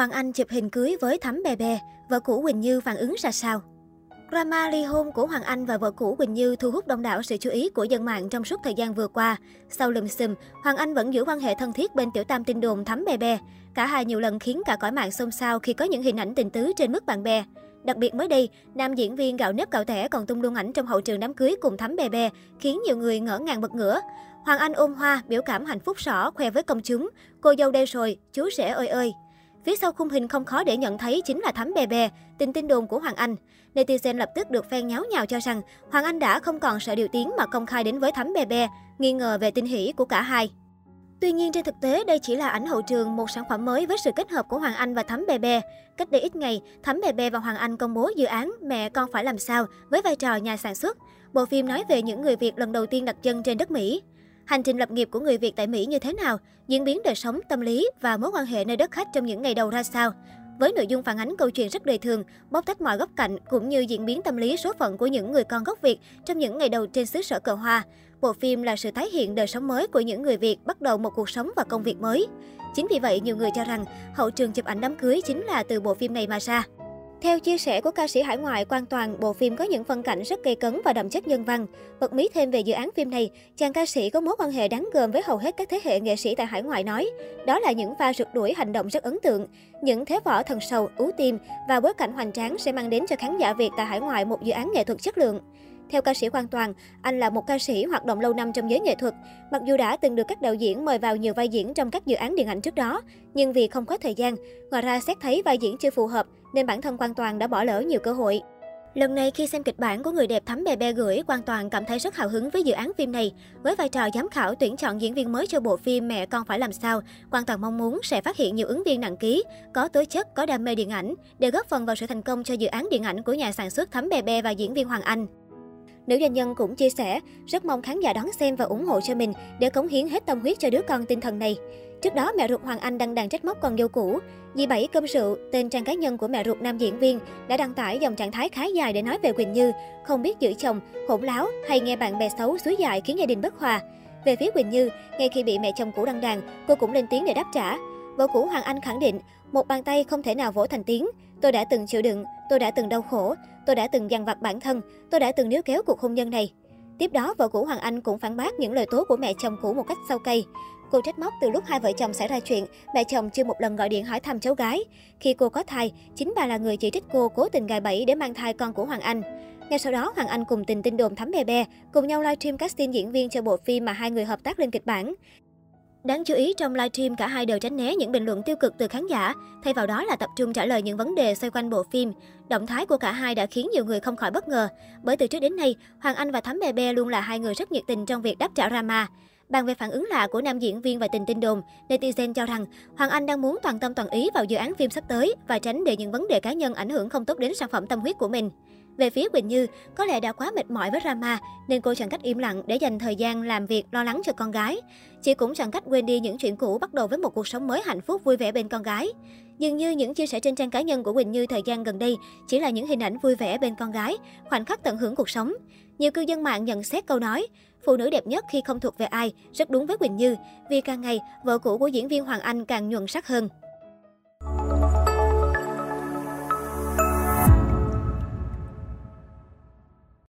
Hoàng Anh chụp hình cưới với Thắm Bè Bè, vợ cũ Quỳnh Như phản ứng ra sao? Drama ly hôn của Hoàng Anh và vợ cũ Quỳnh Như thu hút đông đảo sự chú ý của dân mạng trong suốt thời gian vừa qua. Sau lùm xùm, Hoàng Anh vẫn giữ quan hệ thân thiết bên tiểu tam tin đồn Thắm Bè Bè. Cả hai nhiều lần khiến cả cõi mạng xôn xao khi có những hình ảnh tình tứ trên mức bạn bè. Đặc biệt mới đây, nam diễn viên gạo nếp gạo tẻ còn tung luôn ảnh trong hậu trường đám cưới cùng Thắm Bè Bè, khiến nhiều người ngỡ ngàng bật ngửa. Hoàng Anh ôm hoa, biểu cảm hạnh phúc sỏ, khoe với công chúng. Cô dâu đây rồi, chú rể ơi ơi. Phía sau khung hình không khó để nhận thấy chính là Thắm Bè Bè, tình tin đồn của Hoàng Anh. Netizen lập tức được phen nháo nhào cho rằng Hoàng Anh đã không còn sợ điều tiếng mà công khai đến với Thắm Bè Bè, nghi ngờ về tin hỷ của cả hai. Tuy nhiên trên thực tế đây chỉ là ảnh hậu trường một sản phẩm mới với sự kết hợp của Hoàng Anh và Thắm Bè Bè. Cách đây ít ngày, Thắm Bè Bè và Hoàng Anh công bố dự án Mẹ con phải làm sao với vai trò nhà sản xuất. Bộ phim nói về những người Việt lần đầu tiên đặt chân trên đất Mỹ. Hành trình lập nghiệp của người Việt tại Mỹ như thế nào, diễn biến đời sống, tâm lý và mối quan hệ nơi đất khách trong những ngày đầu ra sao. Với nội dung phản ánh câu chuyện rất đời thường, bóc tách mọi góc cạnh cũng như diễn biến tâm lý số phận của những người con gốc Việt trong những ngày đầu trên xứ sở cờ hoa. Bộ phim là sự tái hiện đời sống mới của những người Việt bắt đầu một cuộc sống và công việc mới. Chính vì vậy, nhiều người cho rằng hậu trường chụp ảnh đám cưới chính là từ bộ phim này mà ra. Theo chia sẻ của ca sĩ hải ngoại Quan Toàn, bộ phim có những phân cảnh rất gây cấn và đậm chất nhân văn. Bật mí thêm về dự án phim này, chàng ca sĩ có mối quan hệ đáng gờm với hầu hết các thế hệ nghệ sĩ tại hải ngoại nói. Đó là những pha rượt đuổi hành động rất ấn tượng. Những thế võ thần sầu, ú tim và bối cảnh hoành tráng sẽ mang đến cho khán giả Việt tại hải ngoại một dự án nghệ thuật chất lượng. Theo ca sĩ Quan Toàn, anh là một ca sĩ hoạt động lâu năm trong giới nghệ thuật. Mặc dù đã từng được các đạo diễn mời vào nhiều vai diễn trong các dự án điện ảnh trước đó, nhưng vì không có thời gian, ngoài ra xét thấy vai diễn chưa phù hợp, nên bản thân Quang Toàn đã bỏ lỡ nhiều cơ hội. Lần này khi xem kịch bản của người đẹp Thắm Bè Bè gửi, Quang Toàn cảm thấy rất hào hứng với dự án phim này. Với vai trò giám khảo tuyển chọn diễn viên mới cho bộ phim Mẹ con phải làm sao, Quang Toàn mong muốn sẽ phát hiện nhiều ứng viên nặng ký, có tố chất, có đam mê điện ảnh để góp phần vào sự thành công cho dự án điện ảnh của nhà sản xuất Thắm Bè Bè và diễn viên Hoàng Anh. Nữ doanh nhân cũng chia sẻ, rất mong khán giả đón xem và ủng hộ cho mình để cống hiến hết tâm huyết cho đứa con tinh thần này. Trước đó, mẹ ruột Hoàng Anh đăng đàn trách móc con dâu cũ. Dì Bảy cơm rượu, tên trang cá nhân của mẹ ruột nam diễn viên, đã đăng tải dòng trạng thái khá dài để nói về Quỳnh Như, không biết giữ chồng, hỗn láo hay nghe bạn bè xấu suối dại khiến gia đình bất hòa. Về phía Quỳnh Như, ngay khi bị mẹ chồng cũ đăng đàn, cô cũng lên tiếng để đáp trả. Vợ cũ Hoàng Anh khẳng định, một bàn tay không thể nào vỗ thành tiếng. Tôi đã từng chịu đựng, tôi đã từng đau khổ, tôi đã từng dằn vặt bản thân, tôi đã từng níu kéo cuộc hôn nhân này. Tiếp đó, vợ cũ Hoàng Anh cũng phản bác những lời tố của mẹ chồng cũ một cách sâu cây. Cô trách móc từ lúc hai vợ chồng xảy ra chuyện, mẹ chồng chưa một lần gọi điện hỏi thăm cháu gái. Khi cô có thai, chính bà là người chỉ trích cô cố tình gài bẫy để mang thai con của Hoàng Anh. Ngay sau đó, Hoàng Anh cùng tình tin đồn thắm bè bè, cùng nhau livestream casting diễn viên cho bộ phim mà hai người hợp tác lên kịch bản. Đáng chú ý trong livestream cả hai đều tránh né những bình luận tiêu cực từ khán giả, thay vào đó là tập trung trả lời những vấn đề xoay quanh bộ phim. Động thái của cả hai đã khiến nhiều người không khỏi bất ngờ, bởi từ trước đến nay, Hoàng Anh và Thắm Bè Bè luôn là hai người rất nhiệt tình trong việc đáp trả drama. Bàn về phản ứng lạ của nam diễn viên và tình tin đồn, netizen cho rằng Hoàng Anh đang muốn toàn tâm toàn ý vào dự án phim sắp tới và tránh để những vấn đề cá nhân ảnh hưởng không tốt đến sản phẩm tâm huyết của mình. Về phía Quỳnh Như, có lẽ đã quá mệt mỏi với drama nên cô chọn cách im lặng để dành thời gian làm việc lo lắng cho con gái. Chị cũng chọn cách quên đi những chuyện cũ bắt đầu với một cuộc sống mới hạnh phúc vui vẻ bên con gái. Dường như những chia sẻ trên trang cá nhân của Quỳnh Như thời gian gần đây chỉ là những hình ảnh vui vẻ bên con gái, khoảnh khắc tận hưởng cuộc sống. Nhiều cư dân mạng nhận xét câu nói, phụ nữ đẹp nhất khi không thuộc về ai, rất đúng với Quỳnh Như, vì càng ngày vợ cũ của diễn viên Hoàng Anh càng nhuận sắc hơn.